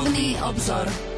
Duchovný obzor.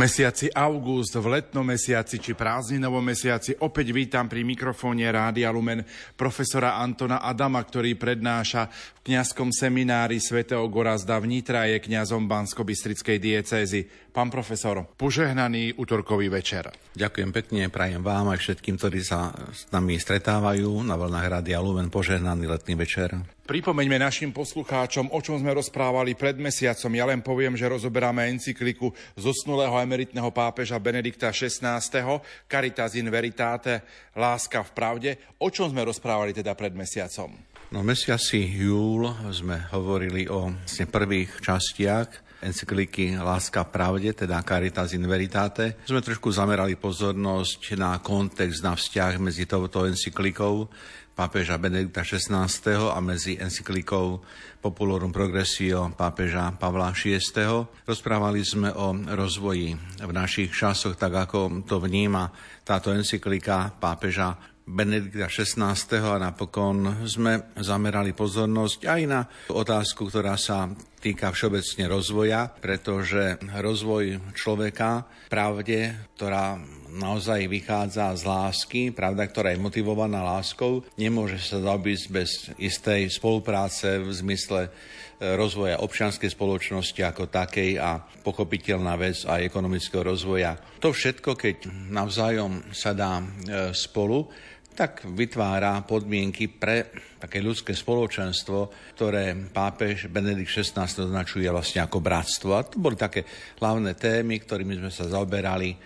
Mesiaci august, v letnom mesiaci či prázdninovom mesiaci opäť vítam pri mikrofóne Rádia Lumen profesora Antona Adama, ktorý prednáša v kňazskom seminári svätého Gorazda v Nitra je kňazom Bansko-Bystrickej diecézy. Pán profesor, požehnaný útorkový večer. Ďakujem pekne, prajem vám aj všetkým, ktorí sa s nami stretávajú na vlnách Rádia Lumen. Požehnaný letný večer. Pripomeňme našim poslucháčom, o čom sme rozprávali pred mesiacom. Ja len poviem, že rozoberáme encykliku zosnulého emeritného pápeža Benedikta XVI. Caritas in Veritate, Láska v pravde. O čom sme rozprávali teda pred mesiacom? No mesiaci júl sme hovorili o vlastne prvých častiach encykliky Láska pravde, teda Caritas in Veritate. Sme trošku zamerali pozornosť na kontext, na vzťah medzi touto encyklikou pápeža Benedikta XVI. a medzi encyklikou Populorum Progressio pápeža Pavla VI. Rozprávali sme o rozvoji v našich časoch, tak ako to vníma táto encyklika pápeža Benedikta XVI. a napokon sme zamerali pozornosť aj na otázku, ktorá sa týka všeobecne rozvoja, pretože rozvoj človeka, pravde, ktorá naozaj vychádza z lásky, pravda, ktorá je motivovaná láskou, nemôže sa zaobísť bez istej spolupráce v zmysle e, rozvoja občianskej spoločnosti ako takej a pochopiteľná vec aj ekonomického rozvoja. To všetko, keď navzájom sa dá e, spolu, tak vytvára podmienky pre také ľudské spoločenstvo, ktoré pápež Benedikt XVI označuje vlastne ako bratstvo. A to boli také hlavné témy, ktorými sme sa zaoberali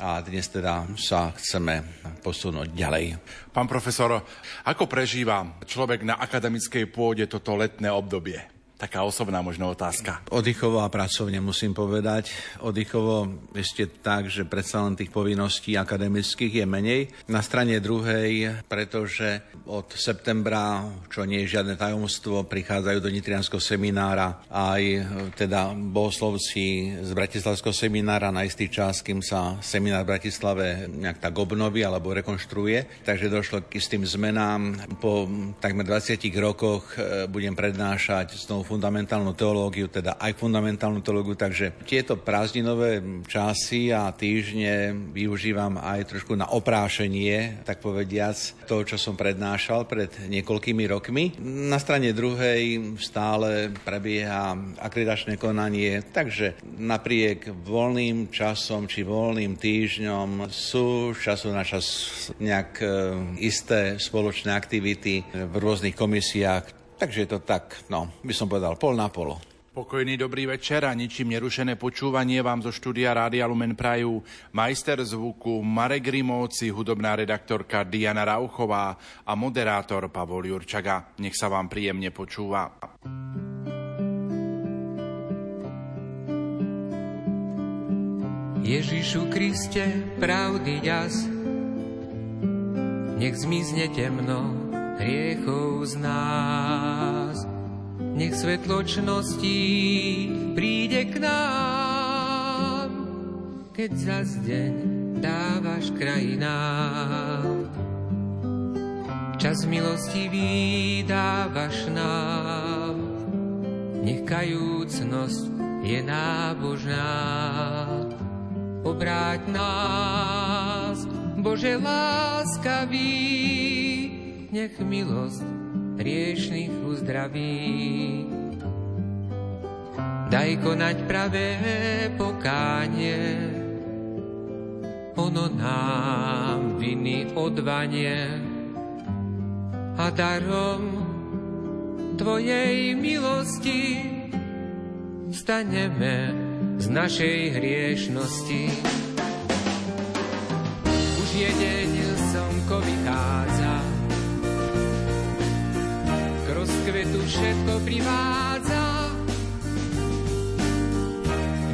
a dnes teda sa chceme posunúť ďalej. Pán profesor, ako prežíva človek na akademickej pôde toto letné obdobie? Taká osobná možno otázka. Oddychovo a pracovne musím povedať. Oddychovo ešte tak, že predsa len tých povinností akademických je menej. Na strane druhej, pretože od septembra, čo nie je žiadne tajomstvo, prichádzajú do Nitrianského seminára aj teda bohoslovci z Bratislavského seminára na istý čas, kým sa seminár v Bratislave nejak tak obnoví alebo rekonštruuje. Takže došlo k istým zmenám. Po takmer 20 rokoch e, budem prednášať znovu fundamentálnu teológiu, teda aj fundamentálnu teológiu, takže tieto prázdninové časy a týždne využívam aj trošku na oprášenie, tak povediac, toho, čo som prednášal pred niekoľkými rokmi. Na strane druhej stále prebieha akreditačné konanie, takže napriek voľným časom či voľným týždňom sú času na čas nejak e, isté spoločné aktivity v rôznych komisiách, Takže je to tak, no, by som povedal, pol na pol. Pokojný dobrý večer a ničím nerušené počúvanie vám zo štúdia Rádia Lumen Prajú majster zvuku Marek Rimóci, hudobná redaktorka Diana Rauchová a moderátor Pavol Jurčaga. Nech sa vám príjemne počúva. Ježišu Kriste, pravdy ďas, nech zmizne temno, hriechov z nás. Nech svetločnosti príde k nám, keď za deň dávaš krajinám. Čas milosti dávaš nám, nech kajúcnosť je nábožná. Obráť nás, Bože láskavý, nech milosť riešných uzdraví. Daj konať pravé pokánie, ono nám viny odvanie a darom Tvojej milosti staneme z našej hriešnosti. Už jeden slnko vychádza, rozkvetu všetko privádza.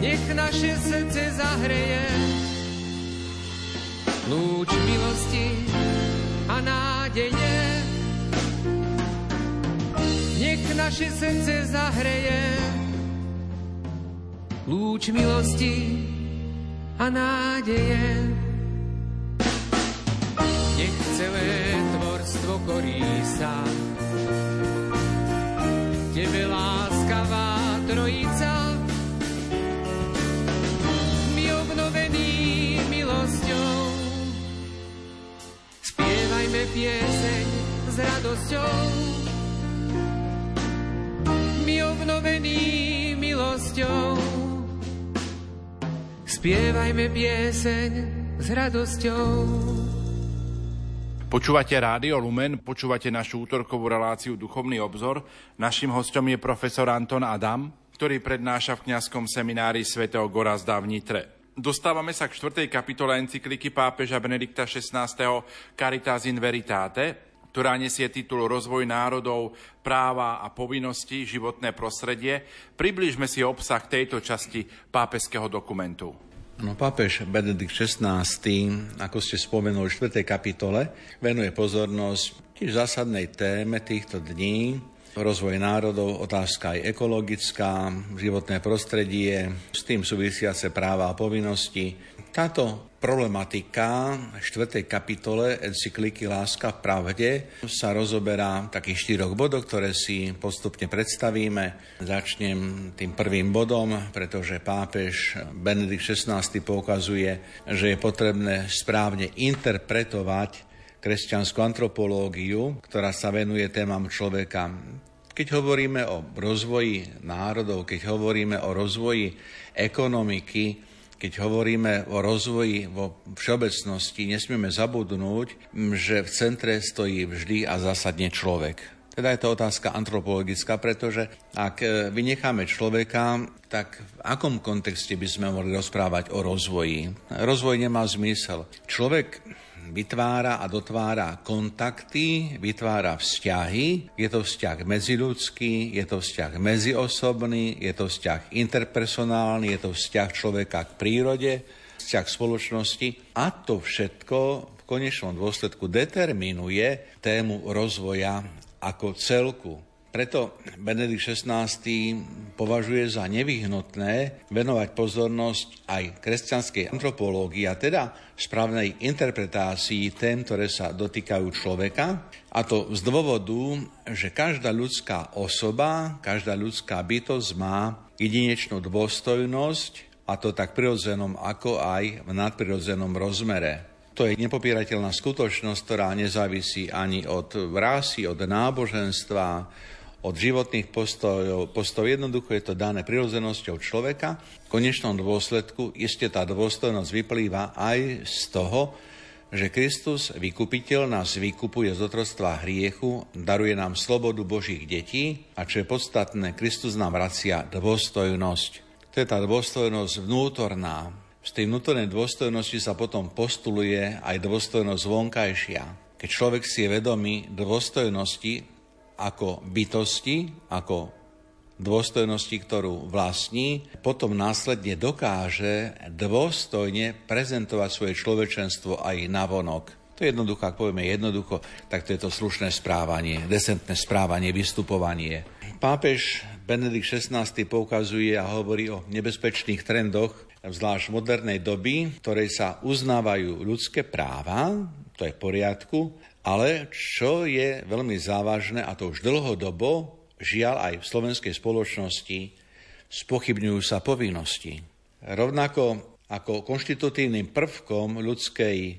Nech naše srdce zahreje lúč milosti a nádeje. Nech naše srdce zahreje lúč milosti a nádeje. Nech celé tvorstvo korí sa trojica. My obnovený milosťou. Spievajme pieseň s radosťou. My obnovený milosťou. Spievajme pieseň s radosťou. Počúvate Rádio Lumen, počúvate našu útorkovú reláciu Duchovný obzor. Našim hostom je profesor Anton Adam, ktorý prednáša v kňazskom seminári svätého Gorazda v Nitre. Dostávame sa k štvrtej kapitole encykliky pápeža Benedikta XVI. Caritas in Veritate, ktorá nesie titul Rozvoj národov, práva a povinnosti, životné prostredie. Približme si obsah tejto časti pápežského dokumentu. No, pápež Benedikt XVI, ako ste spomenuli v 4. kapitole, venuje pozornosť tiež zásadnej téme týchto dní, rozvoj národov, otázka aj ekologická, životné prostredie, s tým súvisiace práva a povinnosti. Táto Problematika 4. kapitole encykliky Láska v pravde sa rozoberá v takých štyroch bodoch, ktoré si postupne predstavíme. Začnem tým prvým bodom, pretože pápež Benedikt XVI poukazuje, že je potrebné správne interpretovať kresťanskú antropológiu, ktorá sa venuje témam človeka. Keď hovoríme o rozvoji národov, keď hovoríme o rozvoji ekonomiky, keď hovoríme o rozvoji vo všeobecnosti, nesmieme zabudnúť, že v centre stojí vždy a zásadne človek. Teda je to otázka antropologická, pretože ak e, vynecháme človeka, tak v akom kontexte by sme mohli rozprávať o rozvoji? Rozvoj nemá zmysel. Človek vytvára a dotvára kontakty, vytvára vzťahy. Je to vzťah medziludský, je to vzťah medziosobný, je to vzťah interpersonálny, je to vzťah človeka k prírode, vzťah k spoločnosti. A to všetko v konečnom dôsledku determinuje tému rozvoja ako celku. Preto Benedikt XVI považuje za nevyhnutné venovať pozornosť aj kresťanskej antropológii a teda správnej interpretácii tém, ktoré sa dotýkajú človeka. A to z dôvodu, že každá ľudská osoba, každá ľudská bytosť má jedinečnú dôstojnosť a to tak prirodzenom ako aj v nadprirodzenom rozmere. To je nepopierateľná skutočnosť, ktorá nezávisí ani od rásy, od náboženstva, od životných postojov. Postoj jednoducho je to dané prirodzenosťou človeka. V konečnom dôsledku iste tá dôstojnosť vyplýva aj z toho, že Kristus, vykupiteľ, nás vykupuje z otrostva hriechu, daruje nám slobodu Božích detí a čo je podstatné, Kristus nám vracia dôstojnosť. To je tá dôstojnosť vnútorná. Z tej vnútornej dôstojnosti sa potom postuluje aj dôstojnosť vonkajšia. Keď človek si je vedomý dôstojnosti, ako bytosti, ako dôstojnosti, ktorú vlastní, potom následne dokáže dôstojne prezentovať svoje človečenstvo aj na vonok. To je jednoducho, ak povieme jednoducho, tak to je to slušné správanie, decentné správanie, vystupovanie. Pápež Benedikt XVI poukazuje a hovorí o nebezpečných trendoch, zvlášť modernej doby, v ktorej sa uznávajú ľudské práva, to je v poriadku, ale čo je veľmi závažné, a to už dlhodobo, žiaľ aj v slovenskej spoločnosti, spochybňujú sa povinnosti. Rovnako ako konštitutívnym prvkom ľudskej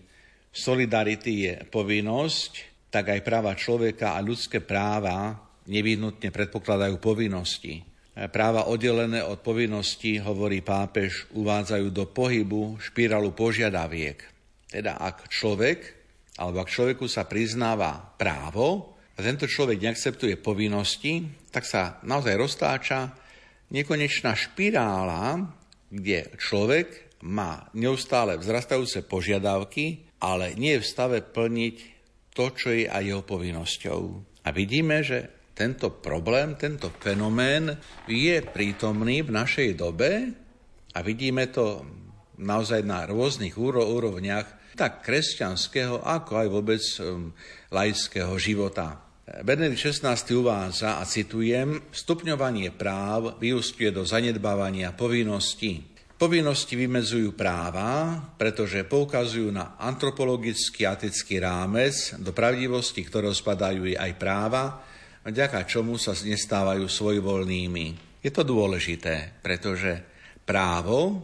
solidarity je povinnosť, tak aj práva človeka a ľudské práva nevyhnutne predpokladajú povinnosti. Práva oddelené od povinností, hovorí pápež, uvádzajú do pohybu špirálu požiadaviek. Teda ak človek alebo ak človeku sa priznáva právo a tento človek neakceptuje povinnosti, tak sa naozaj roztáča nekonečná špirála, kde človek má neustále vzrastajúce požiadavky, ale nie je v stave plniť to, čo je aj jeho povinnosťou. A vidíme, že tento problém, tento fenomén je prítomný v našej dobe a vidíme to naozaj na rôznych úrovniach, tak kresťanského, ako aj vôbec um, laického života. Benedikt XVI uvádza, a citujem, stupňovanie práv vyústuje do zanedbávania povinností. Povinnosti vymedzujú práva, pretože poukazujú na antropologický a rámec, do pravdivosti, ktorého spadajú aj práva, vďaka čomu sa nestávajú svojvoľnými. Je to dôležité, pretože právo,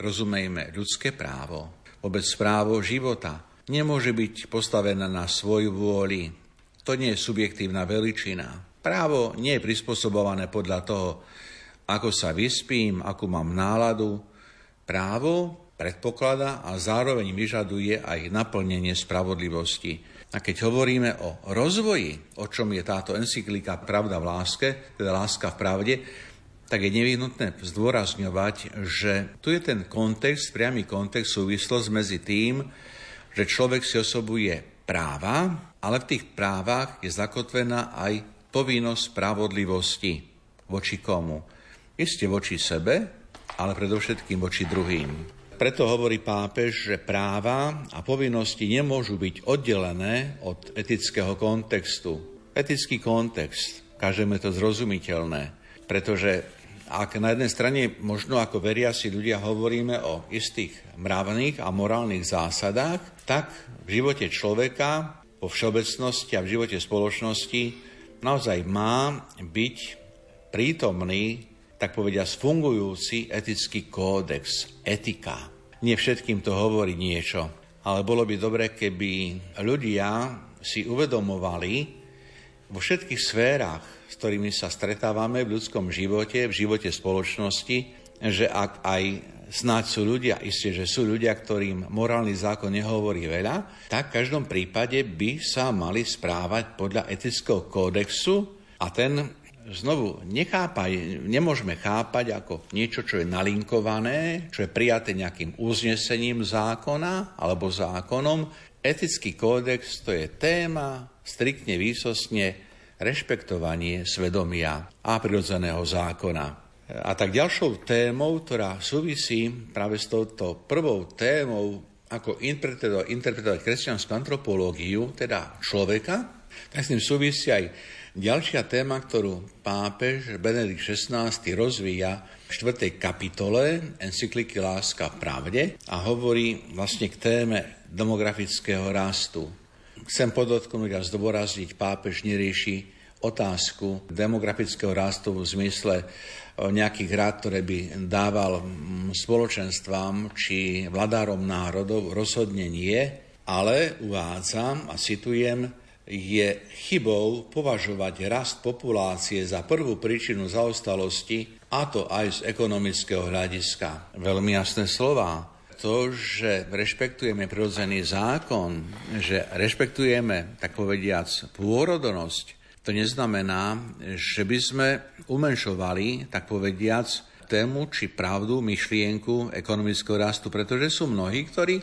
rozumejme ľudské právo, vôbec právo života, nemôže byť postavené na svoju vôli. To nie je subjektívna veličina. Právo nie je prispôsobované podľa toho, ako sa vyspím, akú mám náladu. Právo predpokladá a zároveň vyžaduje aj naplnenie spravodlivosti. A keď hovoríme o rozvoji, o čom je táto encyklika Pravda v láske, teda láska v pravde, tak je nevyhnutné zdôrazňovať, že tu je ten kontext, priamy kontext, súvislosť medzi tým, že človek si osobuje práva, ale v tých právach je zakotvená aj povinnosť spravodlivosti. Voči komu? Isté voči sebe, ale predovšetkým voči druhým. Preto hovorí pápež, že práva a povinnosti nemôžu byť oddelené od etického kontextu. Etický kontext, každému je to zrozumiteľné, pretože ak na jednej strane možno ako veria si ľudia hovoríme o istých mravných a morálnych zásadách, tak v živote človeka, vo všeobecnosti a v živote spoločnosti naozaj má byť prítomný, tak povedia, fungujúci etický kódex, etika. Nie všetkým to hovorí niečo, ale bolo by dobre, keby ľudia si uvedomovali vo všetkých sférach s ktorými sa stretávame v ľudskom živote, v živote spoločnosti, že ak aj snáď sú ľudia, isté, že sú ľudia, ktorým morálny zákon nehovorí veľa, tak v každom prípade by sa mali správať podľa etického kódexu a ten znovu nechápaj, nemôžeme chápať ako niečo, čo je nalinkované, čo je prijaté nejakým uznesením zákona alebo zákonom. Etický kódex to je téma striktne výsostne rešpektovanie svedomia a prirodzeného zákona. A tak ďalšou témou, ktorá súvisí práve s touto prvou témou, ako interpretovať, interpretovať kresťanskú antropológiu, teda človeka, tak s tým súvisí aj ďalšia téma, ktorú pápež Benedikt XVI rozvíja v 4. kapitole encykliky Láska v pravde a hovorí vlastne k téme demografického rastu. Chcem podotknúť a zdôrazniť, pápež nerieši otázku demografického rastu v zmysle nejakých rád, ktoré by dával spoločenstvám či vladárom národov, rozhodne nie, ale uvádzam a citujem, je chybou považovať rast populácie za prvú príčinu zaostalosti, a to aj z ekonomického hľadiska. Veľmi jasné slova to, že rešpektujeme prirodzený zákon, že rešpektujeme, tak povediac, pôrodnosť, to neznamená, že by sme umenšovali, tak povediac, tému či pravdu, myšlienku ekonomického rastu, pretože sú mnohí, ktorí,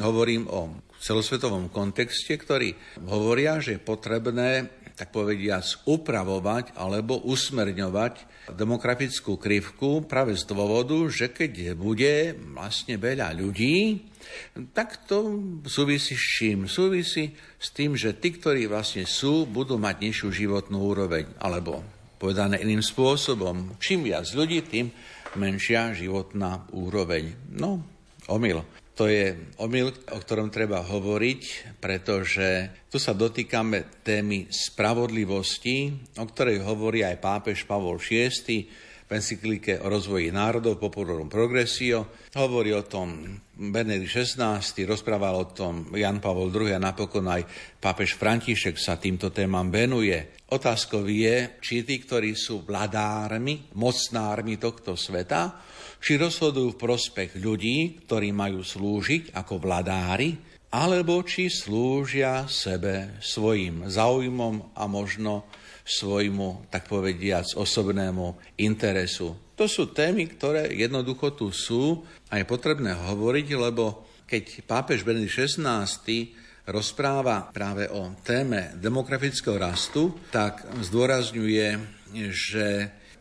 hovorím o celosvetovom kontexte, ktorí hovoria, že je potrebné tak povediac, upravovať alebo usmerňovať demografickú krivku práve z dôvodu, že keď bude vlastne veľa ľudí, tak to súvisí s čím? Súvisí s tým, že tí, ktorí vlastne sú, budú mať nižšiu životnú úroveň. Alebo povedané iným spôsobom, čím viac ľudí, tým menšia životná úroveň. No, omyl. To je omyl, o ktorom treba hovoriť, pretože tu sa dotýkame témy spravodlivosti, o ktorej hovorí aj pápež Pavol VI v encyklike o rozvoji národov Populorum Progressio. Hovorí o tom Benedikt XVI, rozprával o tom Jan Pavol II a napokon aj pápež František sa týmto témam venuje. Otázkou je, či tí, ktorí sú vladármi, mocnármi tohto sveta, či rozhodujú v prospech ľudí, ktorí majú slúžiť ako vladári, alebo či slúžia sebe, svojim záujmom a možno svojmu, tak povediac, osobnému interesu. To sú témy, ktoré jednoducho tu sú a je potrebné hovoriť, lebo keď pápež Benedikt XVI rozpráva práve o téme demografického rastu, tak zdôrazňuje, že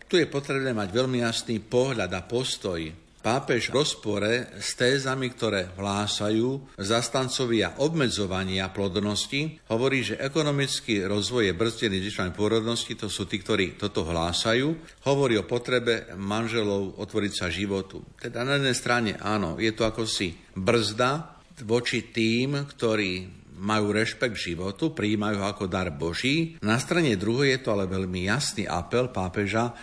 tu je potrebné mať veľmi jasný pohľad a postoj Pápež v rozpore s tézami, ktoré vlásajú zastancovia obmedzovania plodnosti, hovorí, že ekonomický rozvoj je brzdený zvyšovaním pôrodnosti, to sú tí, ktorí toto hlásajú. Hovorí o potrebe manželov otvoriť sa životu. Teda na jednej strane áno, je to ako si brzda voči tým, ktorí majú rešpekt životu, prijímajú ho ako dar Boží. Na strane druhej je to ale veľmi jasný apel pápeža,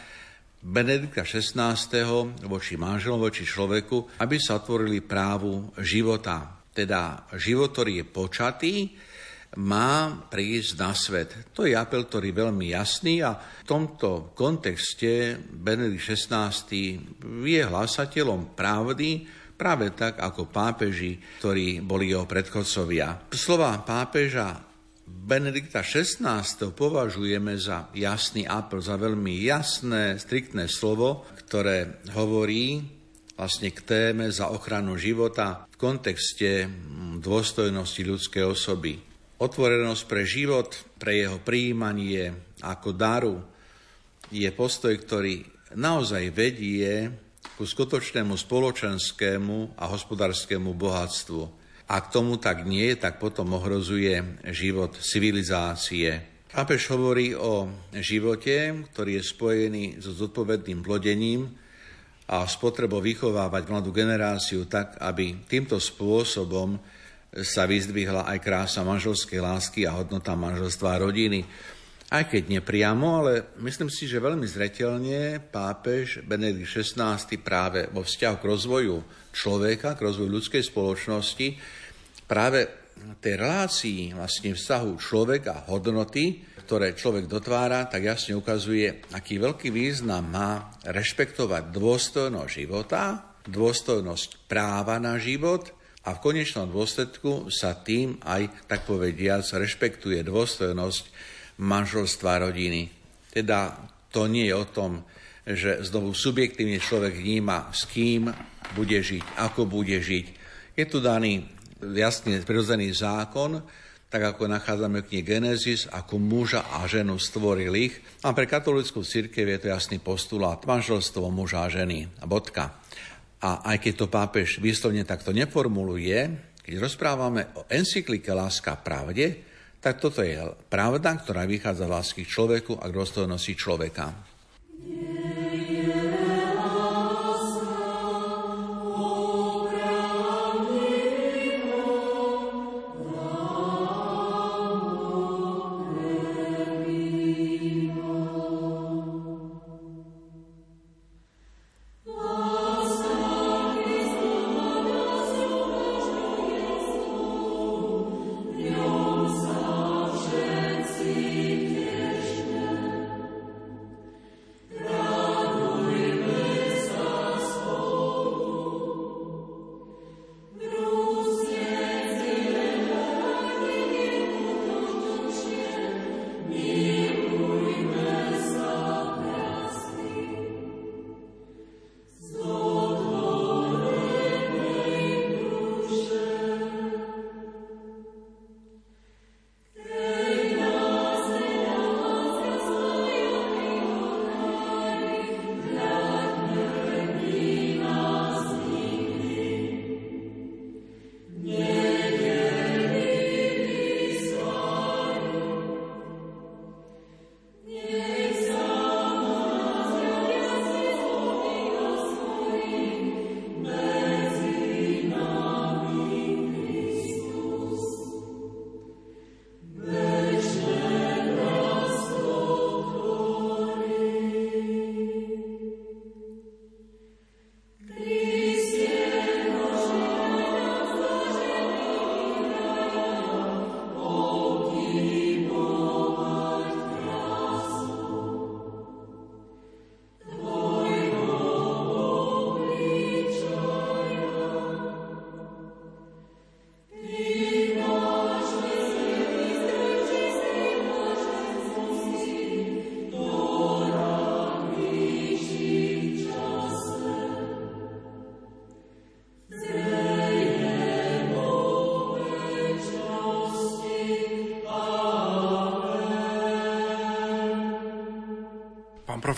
Benedikta XVI. voči manželom, voči človeku, aby sa otvorili právu života. Teda život, ktorý je počatý, má prísť na svet. To je apel, ktorý je veľmi jasný a v tomto kontexte Benedikt XVI je hlasateľom pravdy, práve tak ako pápeži, ktorí boli jeho predchodcovia. Slova pápeža Benedikta XVI. považujeme za jasný apel, za veľmi jasné, striktné slovo, ktoré hovorí vlastne k téme za ochranu života v kontexte dôstojnosti ľudskej osoby. Otvorenosť pre život, pre jeho príjmanie ako daru je postoj, ktorý naozaj vedie ku skutočnému spoločenskému a hospodárskému bohatstvu. Ak tomu tak nie je, tak potom ohrozuje život civilizácie. Pápež hovorí o živote, ktorý je spojený so zodpovedným plodením a s potrebou vychovávať mladú generáciu tak, aby týmto spôsobom sa vyzdvihla aj krása manželskej lásky a hodnota manželstva a rodiny. Aj keď nepriamo, ale myslím si, že veľmi zretelne pápež Benedikt XVI práve vo vzťahu k rozvoju človeka, k rozvoju ľudskej spoločnosti, práve tej relácii vlastne vzťahu človeka a hodnoty, ktoré človek dotvára, tak jasne ukazuje, aký veľký význam má rešpektovať dôstojnosť života, dôstojnosť práva na život a v konečnom dôsledku sa tým aj, tak povediac, rešpektuje dôstojnosť manželstva rodiny. Teda to nie je o tom, že znovu subjektívne človek vníma, s kým bude žiť, ako bude žiť. Je tu daný jasne prirodzený zákon, tak ako nachádzame v knihe Genesis, ako muža a ženu stvoril ich. A pre katolickú církev je to jasný postulát manželstvo muža a ženy. A bodka. A aj keď to pápež výslovne takto neformuluje, keď rozprávame o encyklike Láska pravde, tak toto je pravda, ktorá vychádza z lásky človeku a k dôstojnosti človeka.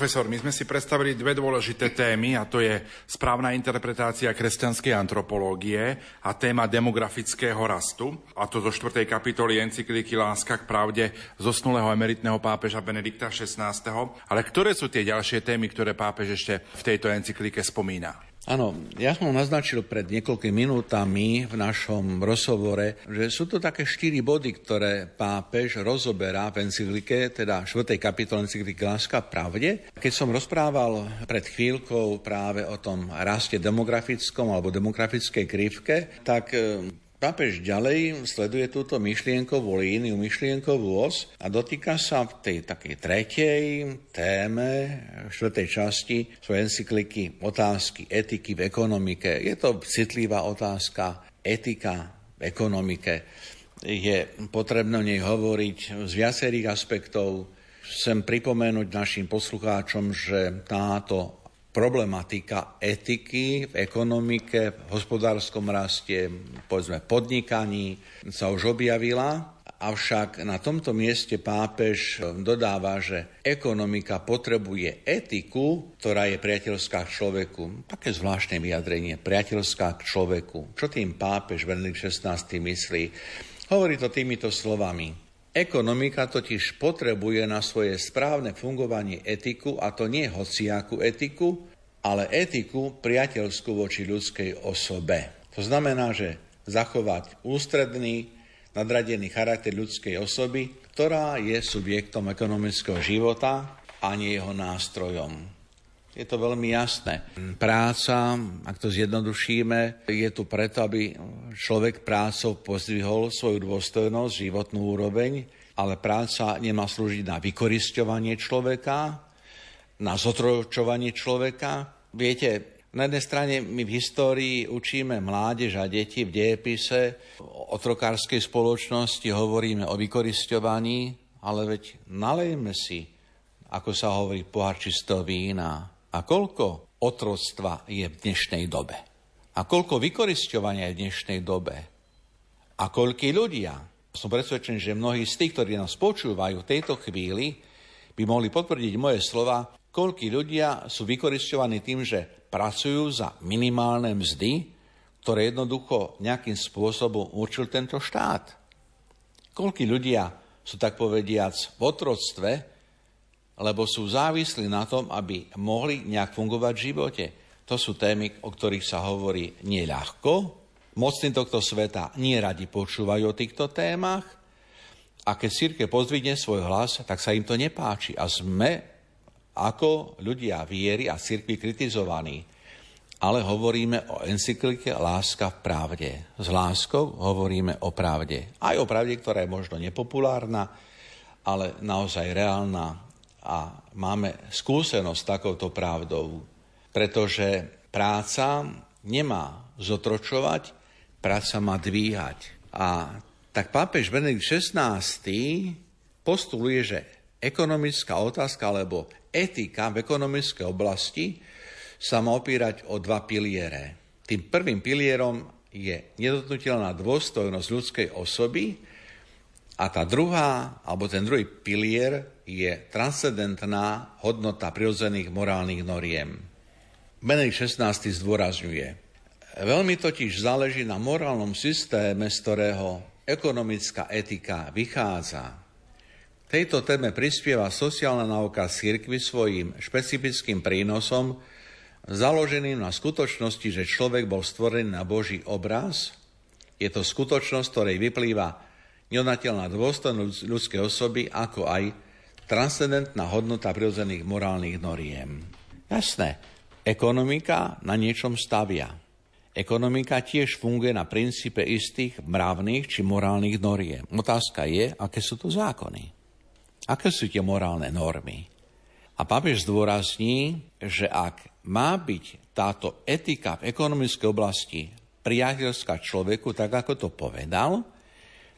Profesor, my sme si predstavili dve dôležité témy a to je správna interpretácia kresťanskej antropológie a téma demografického rastu a to zo 4. kapitoly encykliky Láska k pravde zosnulého emeritného pápeža Benedikta XVI. Ale ktoré sú tie ďalšie témy, ktoré pápež ešte v tejto encyklike spomína? Áno, ja som naznačil pred niekoľkými minútami v našom rozhovore, že sú to také štyri body, ktoré pápež rozoberá v encyklike, teda 4. kapitole encykliky Láska pravde. Keď som rozprával pred chvíľkou práve o tom raste demografickom alebo demografickej krivke, tak Pápež ďalej sleduje túto myšlienkovú líniu, myšlienkovú os a dotýka sa v tej takej tretej téme, štvrtej časti svojej encykliky otázky etiky v ekonomike. Je to citlivá otázka etika v ekonomike. Je potrebné o nej hovoriť z viacerých aspektov. Chcem pripomenúť našim poslucháčom, že táto problematika etiky v ekonomike, v hospodárskom raste, povedzme podnikaní sa už objavila, avšak na tomto mieste pápež dodáva, že ekonomika potrebuje etiku, ktorá je priateľská k človeku. Také zvláštne vyjadrenie, priateľská k človeku. Čo tým pápež Benedikt XVI myslí? Hovorí to týmito slovami. Ekonomika totiž potrebuje na svoje správne fungovanie etiku, a to nie hociakú etiku, ale etiku priateľskú voči ľudskej osobe. To znamená, že zachovať ústredný, nadradený charakter ľudskej osoby, ktorá je subjektom ekonomického života a nie jeho nástrojom. Je to veľmi jasné. Práca, ak to zjednodušíme, je tu preto, aby človek prácou pozdvihol svoju dôstojnosť, životnú úroveň, ale práca nemá slúžiť na vykorisťovanie človeka, na zotročovanie človeka. Viete, na jednej strane my v histórii učíme mládež a deti v dejepise o otrokárskej spoločnosti, hovoríme o vykorisťovaní, ale veď nalejme si, ako sa hovorí, pohár čistého vína, a koľko otroctva je v dnešnej dobe? A koľko vykoristovania je v dnešnej dobe? A koľkí ľudia? Som presvedčený, že mnohí z tých, ktorí nás počúvajú v tejto chvíli, by mohli potvrdiť moje slova, koľkí ľudia sú vykoristovaní tým, že pracujú za minimálne mzdy, ktoré jednoducho nejakým spôsobom určil tento štát. Koľkí ľudia sú tak povediac v otroctve, lebo sú závislí na tom, aby mohli nejak fungovať v živote. To sú témy, o ktorých sa hovorí neľahko. Mocní tohto sveta nie radi počúvajú o týchto témach a keď círke pozdvihne svoj hlas, tak sa im to nepáči a sme ako ľudia viery a církvy kritizovaní. Ale hovoríme o encyklike Láska v pravde. S láskou hovoríme o pravde. Aj o pravde, ktorá je možno nepopulárna, ale naozaj reálna a máme skúsenosť s takouto pravdou, pretože práca nemá zotročovať, práca má dvíhať. A tak pápež Benedikt XVI postuluje, že ekonomická otázka alebo etika v ekonomickej oblasti sa má opírať o dva piliere. Tým prvým pilierom je nedotknutelná dôstojnosť ľudskej osoby a tá druhá, alebo ten druhý pilier je transcendentná hodnota prirodzených morálnych noriem. Benedikt XVI zdôrazňuje, veľmi totiž záleží na morálnom systéme, z ktorého ekonomická etika vychádza. Tejto téme prispieva sociálna nauka cirkvi svojim špecifickým prínosom, založeným na skutočnosti, že človek bol stvorený na Boží obraz. Je to skutočnosť, ktorej vyplýva neodnateľná dôstojnosť ľudskej osoby, ako aj transcendentná hodnota prirodzených morálnych noriem. Jasné, ekonomika na niečom stavia. Ekonomika tiež funguje na princípe istých mravných či morálnych noriem. Otázka je, aké sú to zákony. Aké sú tie morálne normy? A pápež zdôrazní, že ak má byť táto etika v ekonomickej oblasti priateľská človeku, tak ako to povedal,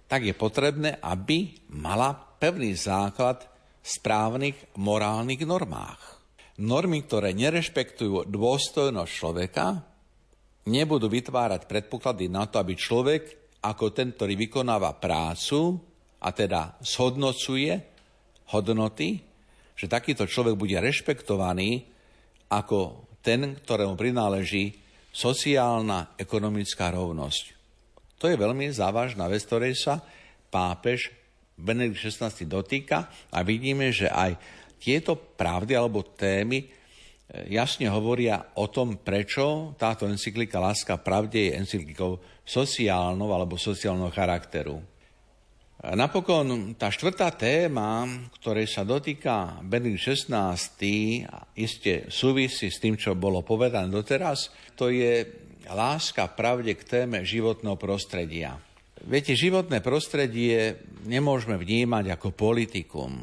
tak je potrebné, aby mala pevný základ správnych morálnych normách. Normy, ktoré nerešpektujú dôstojnosť človeka, nebudú vytvárať predpoklady na to, aby človek, ako ten, ktorý vykonáva prácu, a teda shodnocuje hodnoty, že takýto človek bude rešpektovaný ako ten, ktorému prináleží sociálna ekonomická rovnosť. To je veľmi závažná vec, ktorej sa pápež Benedikt XVI dotýka a vidíme, že aj tieto pravdy alebo témy e, jasne hovoria o tom, prečo táto encyklika Láska pravde je encyklikou sociálnou alebo sociálneho charakteru. Napokon tá štvrtá téma, ktorej sa dotýka Benedikt XVI, iste súvisí s tým, čo bolo povedané doteraz, to je láska pravde k téme životného prostredia. Viete, životné prostredie nemôžeme vnímať ako politikum.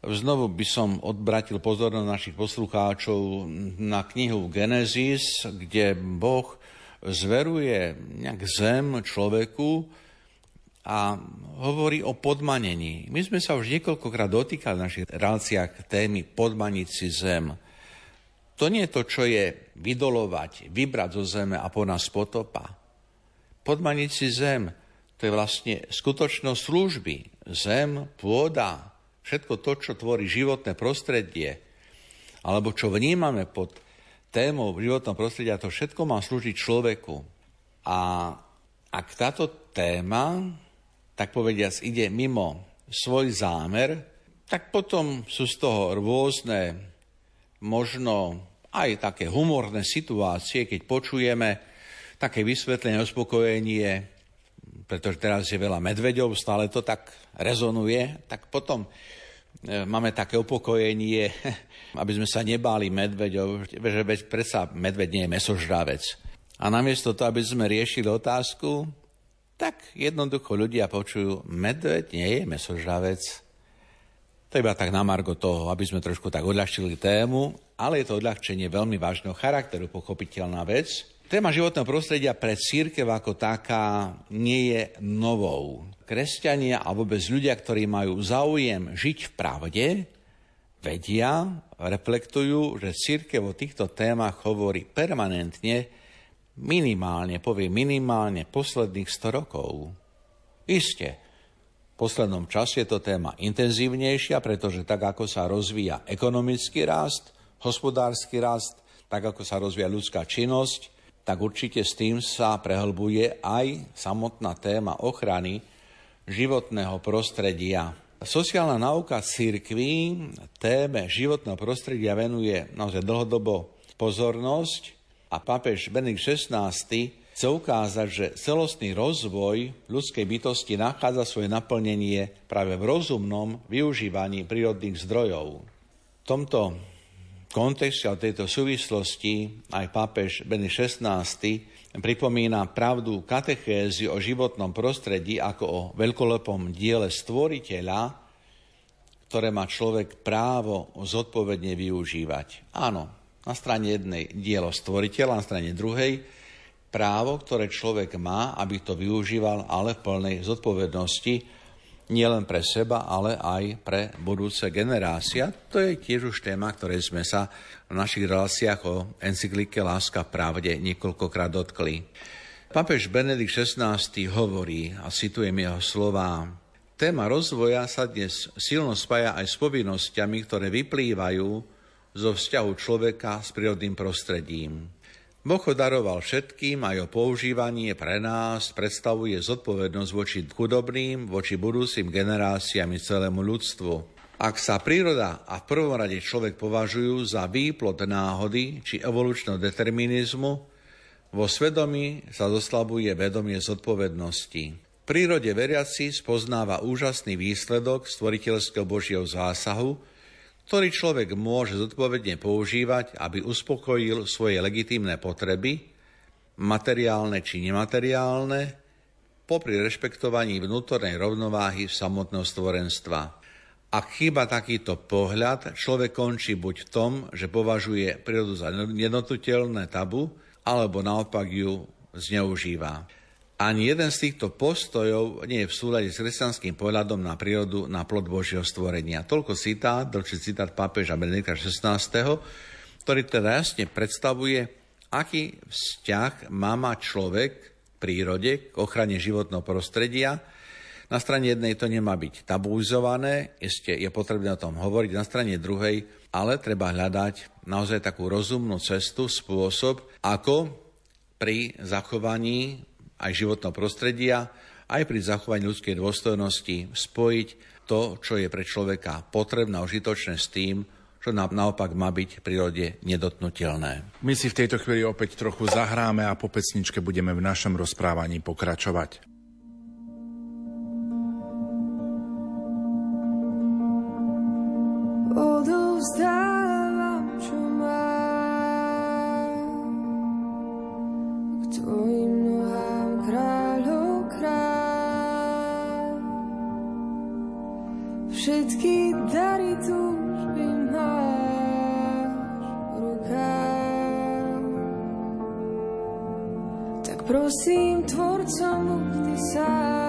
Znovu by som odbratil pozornosť našich poslucháčov na knihu Genesis, kde Boh zveruje nejak zem človeku a hovorí o podmanení. My sme sa už niekoľkokrát dotýkali v našich reláciách témy podmaniť si zem. To nie je to, čo je vydolovať, vybrať zo zeme a po nás potopa. Podmaniť si zem, to je vlastne skutočnosť služby. Zem, pôda, všetko to, čo tvorí životné prostredie, alebo čo vnímame pod témou životného prostredia, to všetko má slúžiť človeku. A ak táto téma, tak povediac, ide mimo svoj zámer, tak potom sú z toho rôzne, možno aj také humorné situácie, keď počujeme také vysvetlenie, uspokojenie, pretože teraz je veľa medveďov, stále to tak rezonuje, tak potom e, máme také upokojenie, aby sme sa nebáli medveďov, že veď predsa medveď nie je mesožravec. A namiesto toho, aby sme riešili otázku, tak jednoducho ľudia počujú, medveď nie je mesožravec. To iba tak na margo toho, aby sme trošku tak odľahčili tému, ale je to odľahčenie veľmi vážneho charakteru, pochopiteľná vec. Téma životného prostredia pre církev ako taká nie je novou. Kresťania a vôbec ľudia, ktorí majú záujem žiť v pravde, vedia, reflektujú, že církev o týchto témach hovorí permanentne, minimálne, povie minimálne posledných 100 rokov. Isté, v poslednom čase je to téma intenzívnejšia, pretože tak, ako sa rozvíja ekonomický rast, hospodársky rast, tak, ako sa rozvíja ľudská činnosť, tak určite s tým sa prehlbuje aj samotná téma ochrany životného prostredia. Sociálna nauka církvy téme životného prostredia venuje naozaj dlhodobo pozornosť a pápež Benedikt XVI chce ukázať, že celostný rozvoj ľudskej bytosti nachádza svoje naplnenie práve v rozumnom využívaní prírodných zdrojov. V tomto kontexte a tejto súvislosti aj pápež Beny XVI pripomína pravdu katechézy o životnom prostredí ako o veľkolepom diele stvoriteľa, ktoré má človek právo zodpovedne využívať. Áno, na strane jednej dielo stvoriteľa, na strane druhej právo, ktoré človek má, aby to využíval, ale v plnej zodpovednosti, nielen pre seba, ale aj pre budúce generácie. To je tiež už téma, ktoré sme sa v našich reláciách o encyklike Láska pravde niekoľkokrát dotkli. Papež Benedikt XVI hovorí, a citujem jeho slova, téma rozvoja sa dnes silno spája aj s povinnosťami, ktoré vyplývajú zo vzťahu človeka s prírodným prostredím. Boh ho daroval všetkým a jeho používanie pre nás predstavuje zodpovednosť voči chudobným, voči budúcim generáciám i celému ľudstvu. Ak sa príroda a v prvom rade človek považujú za výplod náhody či evolučného determinizmu, vo svedomí sa doslabuje vedomie zodpovednosti. V prírode veriaci spoznáva úžasný výsledok stvoriteľského Božieho zásahu, ktorý človek môže zodpovedne používať, aby uspokojil svoje legitímne potreby, materiálne či nemateriálne, popri rešpektovaní vnútornej rovnováhy samotného stvorenstva. Ak chýba takýto pohľad, človek končí buď v tom, že považuje prírodu za jednotutelné tabu, alebo naopak ju zneužíva. Ani jeden z týchto postojov nie je v súlade s kresťanským pohľadom na prírodu, na plod Božieho stvorenia. Toľko citát, dlhší citát pápeža Benedikta XVI, ktorý teda jasne predstavuje, aký vzťah má mať človek v prírode k ochrane životného prostredia, Na strane jednej to nemá byť tabuizované, ešte je potrebné o tom hovoriť, na strane druhej ale treba hľadať naozaj takú rozumnú cestu, spôsob, ako pri zachovaní aj životného prostredia, aj pri zachovaní ľudskej dôstojnosti spojiť to, čo je pre človeka potrebné a užitočné s tým, čo naopak má byť v prírode nedotnutelné. My si v tejto chvíli opäť trochu zahráme a po pesničke budeme v našom rozprávaní pokračovať. odovzdávam, prosím, tvorcom buď ty sám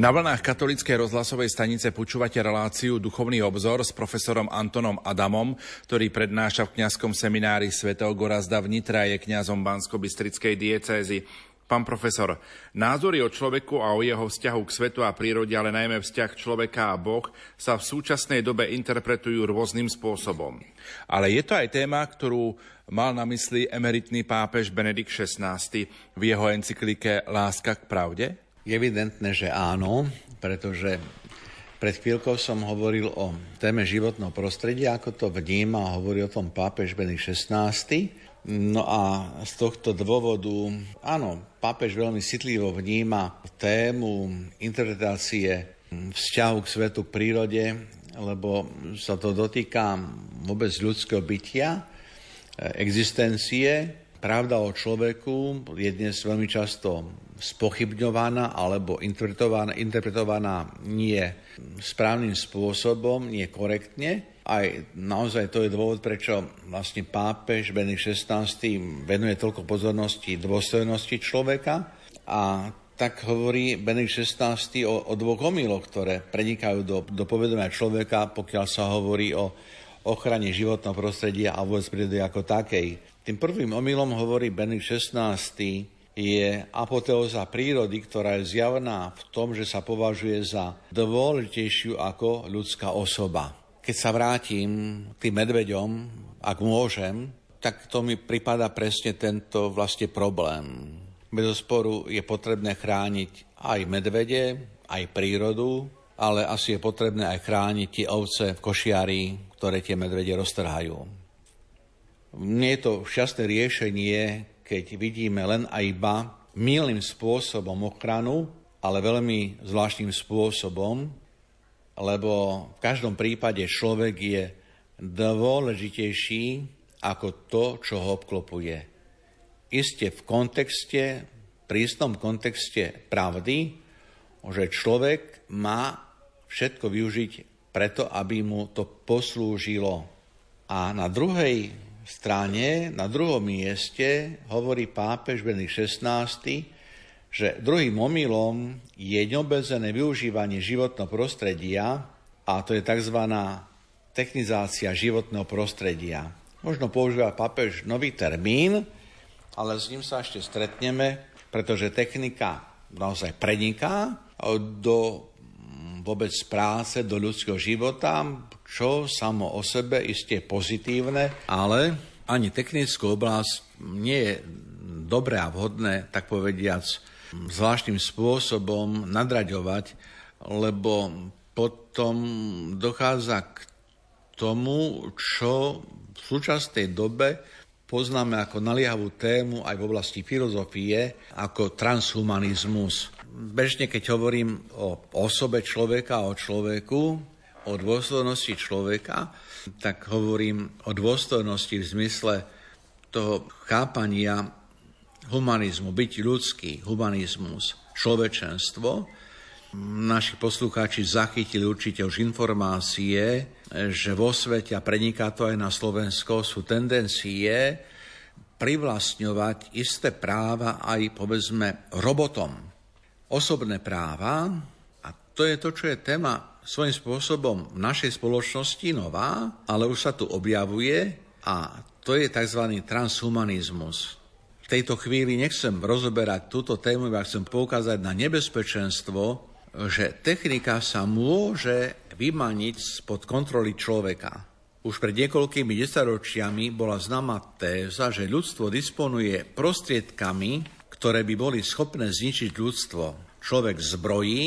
Na vlnách katolíckej rozhlasovej stanice počúvate reláciu Duchovný obzor s profesorom Antonom Adamom, ktorý prednáša v kňazskom seminári svätého Gorazda v Nitra je kňazom Bansko-Bystrickej diecézy. Pán profesor, názory o človeku a o jeho vzťahu k svetu a prírode, ale najmä vzťah človeka a Boh, sa v súčasnej dobe interpretujú rôznym spôsobom. Ale je to aj téma, ktorú mal na mysli emeritný pápež Benedikt XVI v jeho encyklike Láska k pravde? Je evidentné, že áno, pretože pred chvíľkou som hovoril o téme životného prostredia, ako to vníma, hovorí o tom pápež Benedikt XVI. No a z tohto dôvodu, áno, pápež veľmi citlivo vníma tému interpretácie vzťahu k svetu, k prírode, lebo sa to dotýka vôbec ľudského bytia, existencie. Pravda o človeku je dnes veľmi často spochybňovaná alebo interpretovaná, interpretovaná nie správnym spôsobom, nie korektne. Aj naozaj to je dôvod, prečo vlastne pápež Benedikt XVI venuje toľko pozornosti dôstojnosti človeka a tak hovorí Benedikt XVI o, o dvoch omyloch, ktoré prenikajú do, do povedomia človeka, pokiaľ sa hovorí o ochrane životného prostredia a vôbec prírody ako takej. Tým prvým omylom hovorí Benedikt XVI je apoteóza prírody, ktorá je zjavná v tom, že sa považuje za dôležitejšiu ako ľudská osoba. Keď sa vrátim k tým medveďom, ak môžem, tak to mi pripada presne tento vlastne problém. Bez sporu je potrebné chrániť aj medvede, aj prírodu, ale asi je potrebné aj chrániť tie ovce v košiari, ktoré tie medvede roztrhajú. Nie je to šťastné riešenie, keď vidíme len a iba milným spôsobom ochranu, ale veľmi zvláštnym spôsobom, lebo v každom prípade človek je dôležitejší ako to, čo ho obklopuje. Isté v kontexte, prísnom kontexte pravdy, že človek má všetko využiť preto, aby mu to poslúžilo. A na druhej strane, na druhom mieste, hovorí pápež Benedikt XVI, že druhým omylom je neobezené využívanie životného prostredia a to je tzv. technizácia životného prostredia. Možno používa pápež nový termín, ale s ním sa ešte stretneme, pretože technika naozaj preniká do vôbec práce, do ľudského života, čo samo o sebe isté pozitívne, ale ani technickú oblasť nie je dobré a vhodné, tak povediac, zvláštnym spôsobom nadraďovať, lebo potom dochádza k tomu, čo v súčasnej dobe poznáme ako naliehavú tému aj v oblasti filozofie, ako transhumanizmus. Bežne, keď hovorím o osobe človeka, o človeku, o dôstojnosti človeka, tak hovorím o dôstojnosti v zmysle toho chápania humanizmu, byť ľudský, humanizmus, človečenstvo. Naši poslucháči zachytili určite už informácie, že vo svete, a preniká to aj na Slovensko, sú tendencie privlastňovať isté práva aj, povedzme, robotom. Osobné práva, a to je to, čo je téma svojím spôsobom v našej spoločnosti nová, ale už sa tu objavuje a to je tzv. transhumanizmus. V tejto chvíli nechcem rozoberať túto tému, ja chcem poukázať na nebezpečenstvo, že technika sa môže vymaniť spod kontroly človeka. Už pred niekoľkými desaťročiami bola známa téza, že ľudstvo disponuje prostriedkami, ktoré by boli schopné zničiť ľudstvo. Človek zbrojí,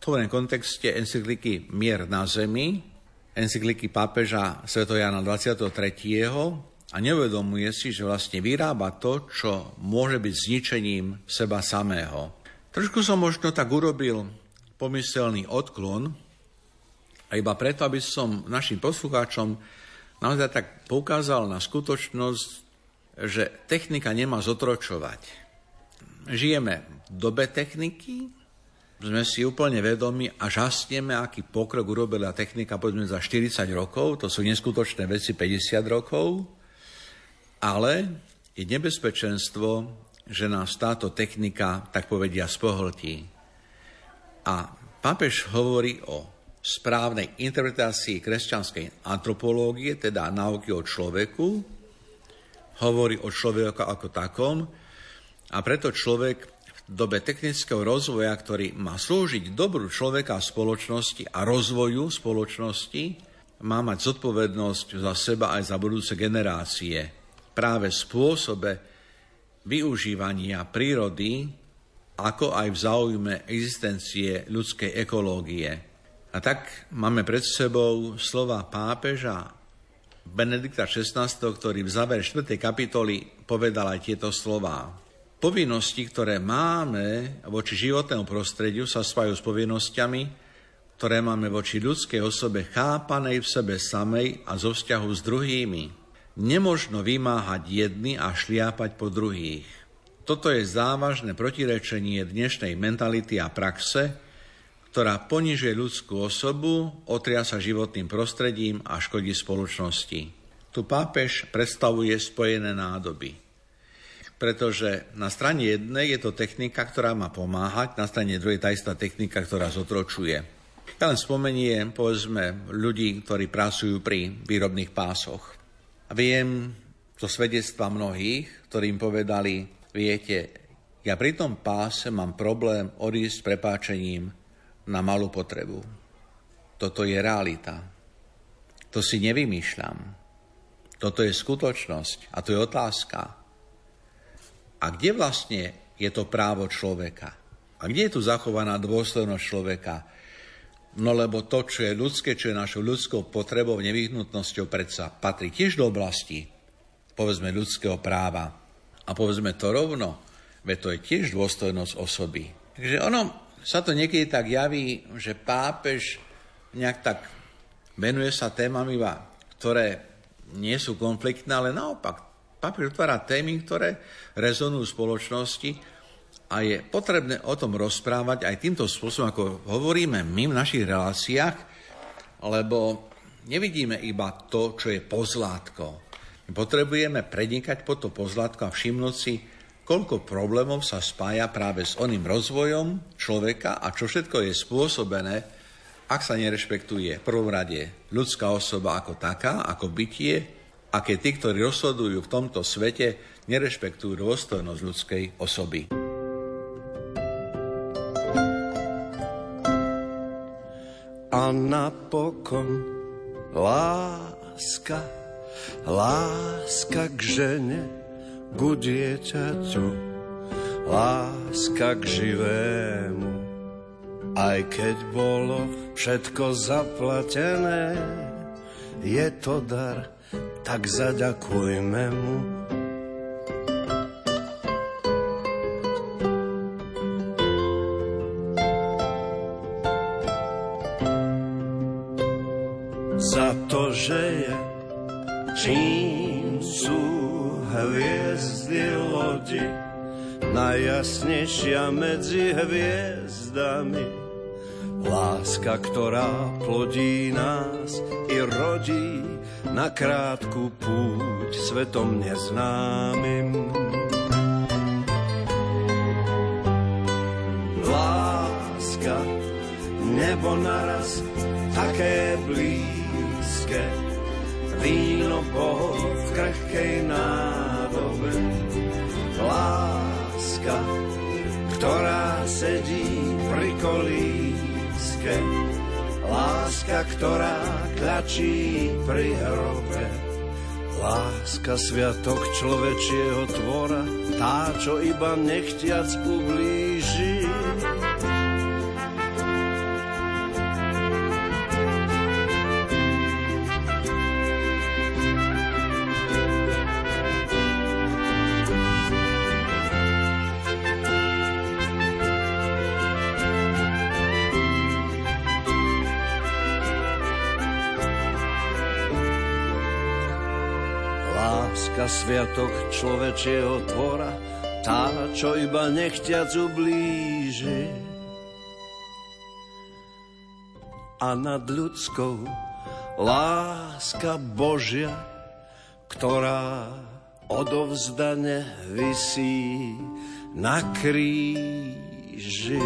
v tom kontexte encykliky Mier na zemi, encykliky pápeža Svetojana 23. a neuvedomuje si, že vlastne vyrába to, čo môže byť zničením seba samého. Trošku som možno tak urobil pomyselný odklon, a iba preto, aby som našim poslucháčom naozaj tak poukázal na skutočnosť, že technika nemá zotročovať. Žijeme v dobe techniky, sme si úplne vedomi a žasneme, aký pokrok urobila technika povedzme za 40 rokov, to sú neskutočné veci 50 rokov, ale je nebezpečenstvo, že nás táto technika, tak povedia, spohltí. A pápež hovorí o správnej interpretácii kresťanskej antropológie, teda náuky o človeku, hovorí o človeku ako takom. A preto človek dobe technického rozvoja, ktorý má slúžiť dobru človeka a spoločnosti a rozvoju spoločnosti, má mať zodpovednosť za seba aj za budúce generácie. Práve v spôsobe využívania prírody, ako aj v záujme existencie ľudskej ekológie. A tak máme pred sebou slova pápeža Benedikta XVI, ktorý v záver 4. kapitoly povedal aj tieto slova. Povinnosti, ktoré máme voči životnému prostrediu, sa spájajú s povinnosťami, ktoré máme voči ľudskej osobe chápanej v sebe samej a zo vzťahu s druhými nemožno vymáhať jedny a šliapať po druhých. Toto je závažné protirečenie dnešnej mentality a praxe, ktorá ponižuje ľudskú osobu, otria sa životným prostredím a škodí spoločnosti. Tu pápež predstavuje spojené nádoby. Pretože na strane jednej je to technika, ktorá má pomáhať, na strane druhej tá istá technika, ktorá zotročuje. Ja len spomeniem, povedzme, ľudí, ktorí pracujú pri výrobných pásoch. A viem zo svedectva mnohých, ktorým povedali, viete, ja pri tom páse mám problém odísť s prepáčením na malú potrebu. Toto je realita. To si nevymýšľam. Toto je skutočnosť a to je otázka. A kde vlastne je to právo človeka? A kde je tu zachovaná dôstojnosť človeka? No lebo to, čo je ľudské, čo je našou ľudskou potrebou, nevyhnutnosťou, predsa patrí tiež do oblasti, povedzme, ľudského práva. A povedzme to rovno, veď to je tiež dôstojnosť osoby. Takže ono sa to niekedy tak javí, že pápež nejak tak venuje sa témam ktoré nie sú konfliktné, ale naopak. Pápež otvára témy, ktoré rezonujú v spoločnosti a je potrebné o tom rozprávať aj týmto spôsobom, ako hovoríme my v našich reláciách, lebo nevidíme iba to, čo je pozlátko. Potrebujeme prednikať po to pozlátko a všimnúť si, koľko problémov sa spája práve s oným rozvojom človeka a čo všetko je spôsobené, ak sa nerešpektuje v prvom rade ľudská osoba ako taká, ako bytie, a keď tí, ktorí rozhodujú v tomto svete, nerešpektujú dôstojnosť ľudskej osoby. a napokon láska, láska k žene, ku dieťaťu, láska k živému. Aj keď bolo všetko zaplatené, je to dar, tak zaďakujme mu. že je, čím sú hviezdy lodi, najjasnejšia medzi hviezdami. Láska, ktorá plodí nás na krátku púť svetom neznámym. Láska, nebo naraz také blíž láske, víno po v krehkej nádobe. Láska, ktorá sedí pri kolíske, láska, ktorá tlačí pri hrobe. Láska sviatok človečieho tvora, tá, čo iba nechtiac ublíži. Sviatok človečieho tvora, tá, čo iba nechťac ublíži. A nad ľudskou láska Božia, ktorá odovzdane visí na kríži.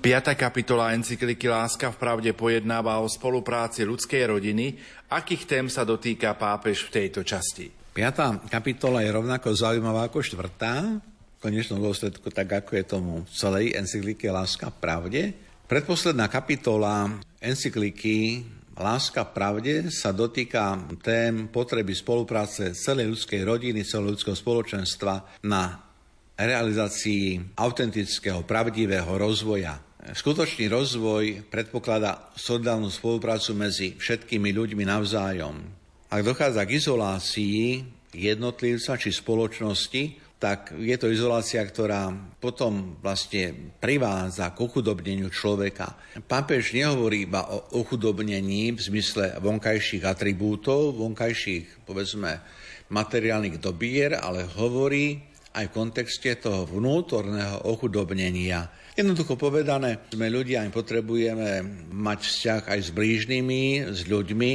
5. kapitola encykliky Láska v pravde pojednáva o spolupráci ľudskej rodiny. Akých tém sa dotýka pápež v tejto časti? 5. kapitola je rovnako zaujímavá ako štvrtá, v konečnom dôsledku tak ako je tomu v celej encyklike Láska v pravde. Predposledná kapitola encykliky Láska v pravde sa dotýka tém potreby spolupráce celej ľudskej rodiny, celého ľudského spoločenstva na realizácii autentického, pravdivého rozvoja Skutočný rozvoj predpokladá solidárnu spoluprácu medzi všetkými ľuďmi navzájom. Ak dochádza k izolácii jednotlivca či spoločnosti, tak je to izolácia, ktorá potom vlastne privádza k ochudobneniu človeka. Pápež nehovorí iba o ochudobnení v zmysle vonkajších atribútov, vonkajších, povedzme, materiálnych dobier, ale hovorí aj v kontexte toho vnútorného ochudobnenia. Jednoducho povedané, sme ľudia a potrebujeme mať vzťah aj s blížnymi, s ľuďmi.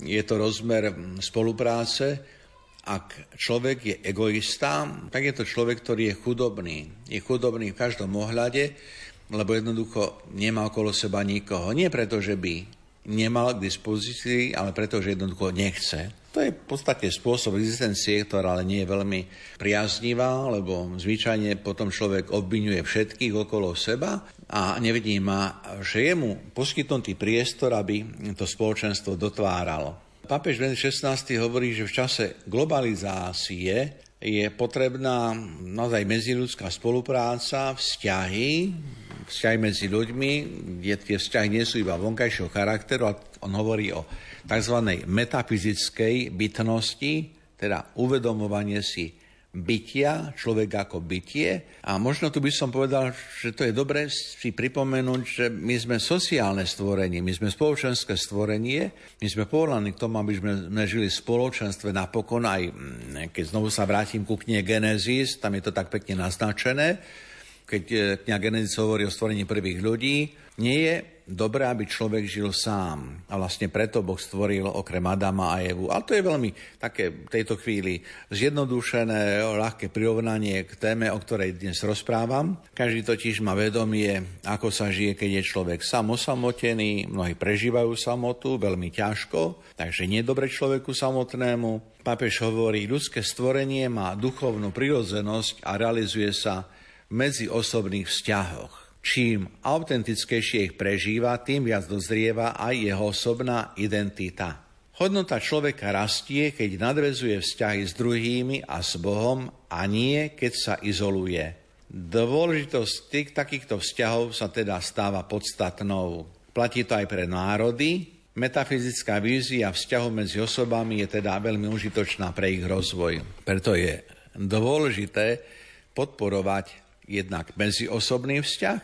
Je to rozmer spolupráce. Ak človek je egoista, tak je to človek, ktorý je chudobný. Je chudobný v každom ohľade, lebo jednoducho nemá okolo seba nikoho. Nie preto, že by nemal k dispozícii, ale preto, že jednoducho nechce. To je v podstate spôsob existencie, ktorá ale nie je veľmi priaznivá, lebo zvyčajne potom človek obvinuje všetkých okolo seba a nevidíme, že je mu poskytnutý priestor, aby to spoločenstvo dotváralo. Pápež Benedikt XVI hovorí, že v čase globalizácie je potrebná naozaj medziľudská spolupráca, vzťahy, vzťahy medzi ľuďmi, kde tie vzťahy nie sú iba vonkajšieho charakteru, a on hovorí o tzv. metafyzickej bytnosti, teda uvedomovanie si bytia, človek ako bytie. A možno tu by som povedal, že to je dobre si pripomenúť, že my sme sociálne stvorenie, my sme spoločenské stvorenie, my sme povolaní k tomu, aby sme, žili v spoločenstve napokon, aj mm, keď znovu sa vrátim ku knihe Genesis, tam je to tak pekne naznačené, keď e, kniha Genesis hovorí o stvorení prvých ľudí, nie je dobré, aby človek žil sám. A vlastne preto Boh stvoril okrem Adama a Evu. Ale to je veľmi také v tejto chvíli zjednodušené, ľahké prirovnanie k téme, o ktorej dnes rozprávam. Každý totiž má vedomie, ako sa žije, keď je človek sám osamotený. Mnohí prežívajú samotu veľmi ťažko, takže nie dobre človeku samotnému. Pápež hovorí, ľudské stvorenie má duchovnú prirodzenosť a realizuje sa medziosobných vzťahoch. Čím autentickejšie ich prežíva, tým viac dozrieva aj jeho osobná identita. Hodnota človeka rastie, keď nadvezuje vzťahy s druhými a s Bohom a nie, keď sa izoluje. Dôležitosť tých takýchto vzťahov sa teda stáva podstatnou. Platí to aj pre národy. Metafyzická vízia vzťahov medzi osobami je teda veľmi užitočná pre ich rozvoj. Preto je dôležité podporovať jednak medziosobný vzťah,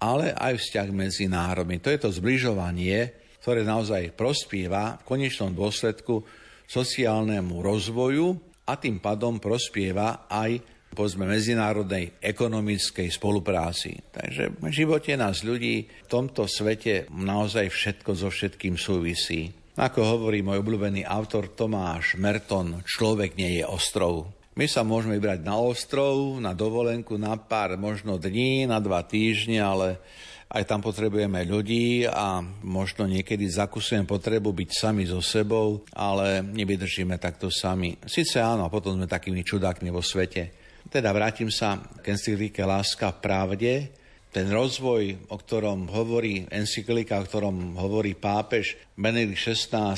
ale aj vzťah medzi národmi. To je to zbližovanie, ktoré naozaj prospieva v konečnom dôsledku sociálnemu rozvoju a tým pádom prospieva aj povedzme, medzinárodnej ekonomickej spolupráci. Takže v živote nás ľudí v tomto svete naozaj všetko so všetkým súvisí. Ako hovorí môj obľúbený autor Tomáš Merton, človek nie je ostrov. My sa môžeme vybrať na ostrov, na dovolenku, na pár možno dní, na dva týždne, ale aj tam potrebujeme ľudí a možno niekedy zakúsujeme potrebu byť sami so sebou, ale nevydržíme takto sami. Sice áno, a potom sme takými čudákmi vo svete. Teda vrátim sa k encyklike Láska pravde. Ten rozvoj, o ktorom hovorí encyklika, o ktorom hovorí pápež Benedikt XVI,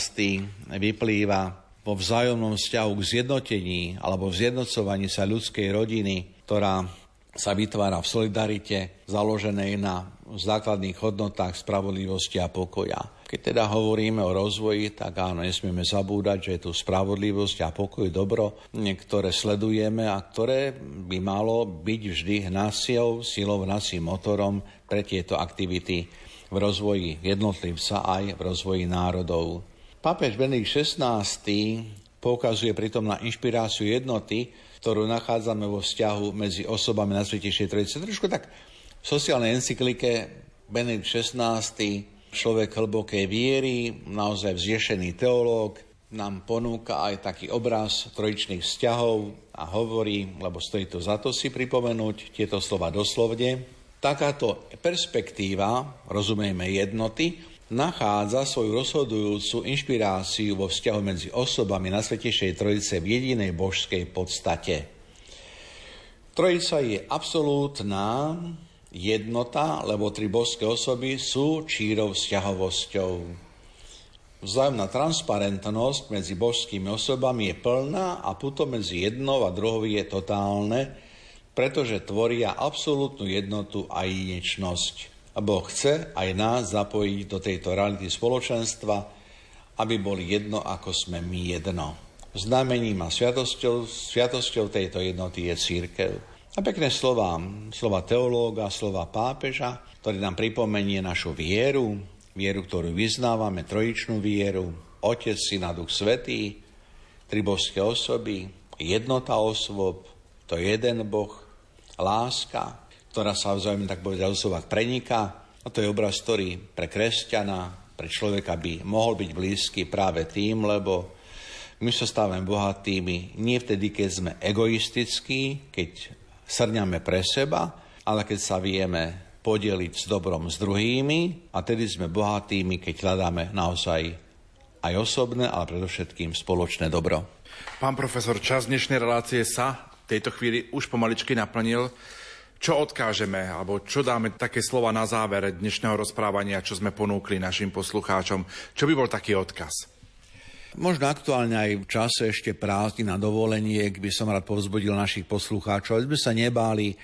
vyplýva vo vzájomnom vzťahu k zjednotení alebo v zjednocovaní sa ľudskej rodiny, ktorá sa vytvára v solidarite založenej na základných hodnotách spravodlivosti a pokoja. Keď teda hovoríme o rozvoji, tak áno, nesmieme zabúdať, že je tu spravodlivosť a pokoj, dobro, ktoré sledujeme a ktoré by malo byť vždy hnasiou, silou, hnacím motorom pre tieto aktivity v rozvoji jednotlivca aj v rozvoji národov. Pápež Benedikt XVI poukazuje pritom na inšpiráciu jednoty, ktorú nachádzame vo vzťahu medzi osobami na Svetejšej Trojice. Trošku tak v sociálnej encyklike Benedikt XVI, človek hlbokej viery, naozaj vzješený teológ, nám ponúka aj taký obraz trojičných vzťahov a hovorí, lebo stojí to za to si pripomenúť tieto slova doslovne, takáto perspektíva, rozumieme jednoty, nachádza svoju rozhodujúcu inšpiráciu vo vzťahu medzi osobami na Svetejšej Trojice v jedinej božskej podstate. Trojica je absolútna jednota, lebo tri božské osoby sú čírov vzťahovosťou. Vzájomná transparentnosť medzi božskými osobami je plná a puto medzi jednou a druhou je totálne, pretože tvoria absolútnu jednotu a jedinečnosť. A Boh chce aj nás zapojiť do tejto reality spoločenstva, aby boli jedno, ako sme my jedno. Znamením a sviatosťou, sviatosťou tejto jednoty je církev. A pekné slova, slova teológa, slova pápeža, ktorý nám pripomenie našu vieru, vieru, ktorú vyznávame, trojičnú vieru, Otec, Syn a Duch Svetý, tri božské osoby, jednota osôb, to je jeden Boh, láska, ktorá sa vzájomne tak povedať osovách preniká. A to je obraz, ktorý pre kresťana, pre človeka by mohol byť blízky práve tým, lebo my sa stávame bohatými nie vtedy, keď sme egoistickí, keď srňame pre seba, ale keď sa vieme podeliť s dobrom s druhými a tedy sme bohatými, keď hľadáme naozaj aj osobné, ale predovšetkým spoločné dobro. Pán profesor, čas dnešnej relácie sa v tejto chvíli už pomaličky naplnil. Čo odkážeme, alebo čo dáme také slova na záver dnešného rozprávania, čo sme ponúkli našim poslucháčom? Čo by bol taký odkaz? Možno aktuálne aj v čase ešte prázdny na dovoleniek by som rád povzbudil našich poslucháčov, aby sme sa nebáli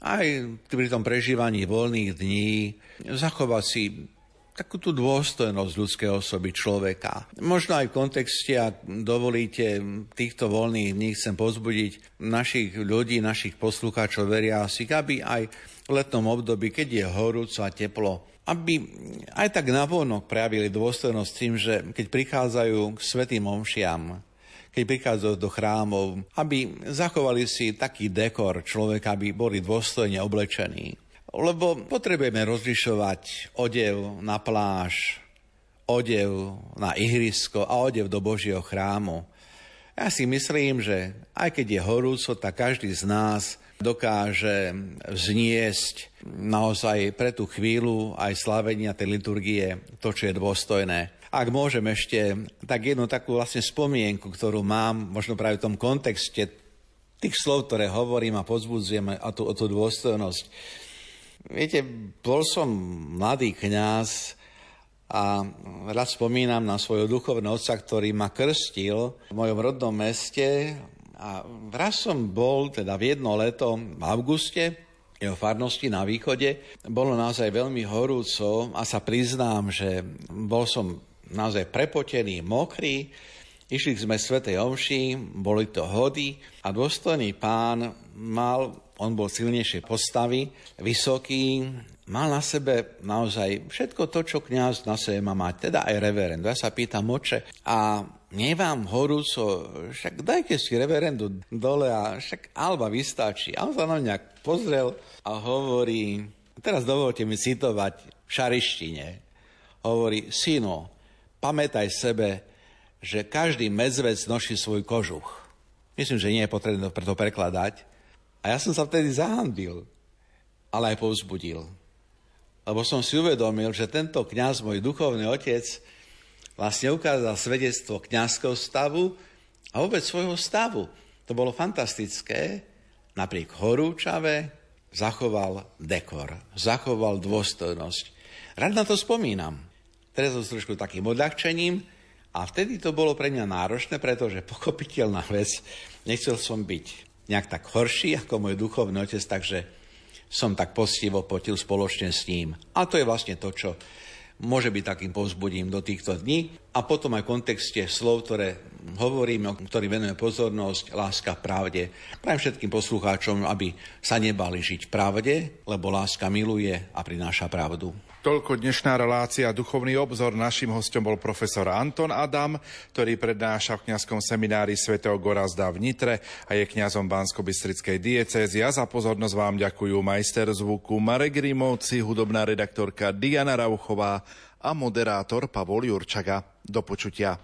aj pri tom prežívaní voľných dní zachovať si takú tú dôstojnosť ľudskej osoby človeka. Možno aj v kontexte, ak dovolíte, týchto voľných dní chcem pozbudiť našich ľudí, našich poslucháčov veriacich, aby aj v letnom období, keď je horúco a teplo, aby aj tak navonok prejavili dôstojnosť tým, že keď prichádzajú k svetým omšiam, keď prichádzajú do chrámov, aby zachovali si taký dekor človeka, aby boli dôstojne oblečení. Lebo potrebujeme rozlišovať odev na pláž, odev na ihrisko a odev do Božieho chrámu. Ja si myslím, že aj keď je horúco, tak každý z nás dokáže zniesť naozaj pre tú chvíľu aj slavenia tej liturgie to, čo je dôstojné. Ak môžem ešte, tak jednu takú vlastne spomienku, ktorú mám, možno práve v tom kontexte tých slov, ktoré hovorím a pozbudzujem a tú, o tú dôstojnosť. Viete, bol som mladý kňaz a rád spomínam na svojho duchovného otca, ktorý ma krstil v mojom rodnom meste a raz som bol, teda v jedno leto v auguste, jeho farnosti na východe. Bolo naozaj veľmi horúco a sa priznám, že bol som naozaj prepotený, mokrý. Išli sme Svetej Omši, boli to hody a dôstojný pán mal, on bol silnejšie postavy, vysoký, mal na sebe naozaj všetko to, čo kňaz na sebe má mať, teda aj reverend. Ja sa pýtam, oče, a nie vám horúco, však dajte si reverendu dole a však Alba vystačí. A on sa na mňa pozrel a hovorí, teraz dovolte mi citovať v šarištine, hovorí, syno, pamätaj sebe, že každý medzvec noší svoj kožuch. Myslím, že nie je potrebné preto prekladať. A ja som sa vtedy zahambil, ale aj povzbudil. Lebo som si uvedomil, že tento kňaz, môj duchovný otec, vlastne ukázal svedectvo kňazského stavu a vôbec svojho stavu. To bolo fantastické. Napriek horúčave zachoval dekor, zachoval dôstojnosť. Rád na to spomínam. Teraz som trošku takým odľahčením a vtedy to bolo pre mňa náročné, pretože pochopiteľná vec, nechcel som byť nejak tak horší ako môj duchovný otec, takže som tak postivo potil spoločne s ním. A to je vlastne to, čo môže byť takým povzbudím do týchto dní. A potom aj v kontexte slov, ktoré hovoríme, o ktorých venujeme pozornosť, láska pravde. Prajem všetkým poslucháčom, aby sa nebali žiť pravde, lebo láska miluje a prináša pravdu. Toľko dnešná relácia Duchovný obzor. Našim hostom bol profesor Anton Adam, ktorý prednáša v kňazskom seminári svätého Gorazda v Nitre a je kňazom Bansko-Bystrickej diecézy. A za pozornosť vám ďakujú majster zvuku Marek Rimovci, hudobná redaktorka Diana Rauchová a moderátor Pavol Jurčaga. Do počutia.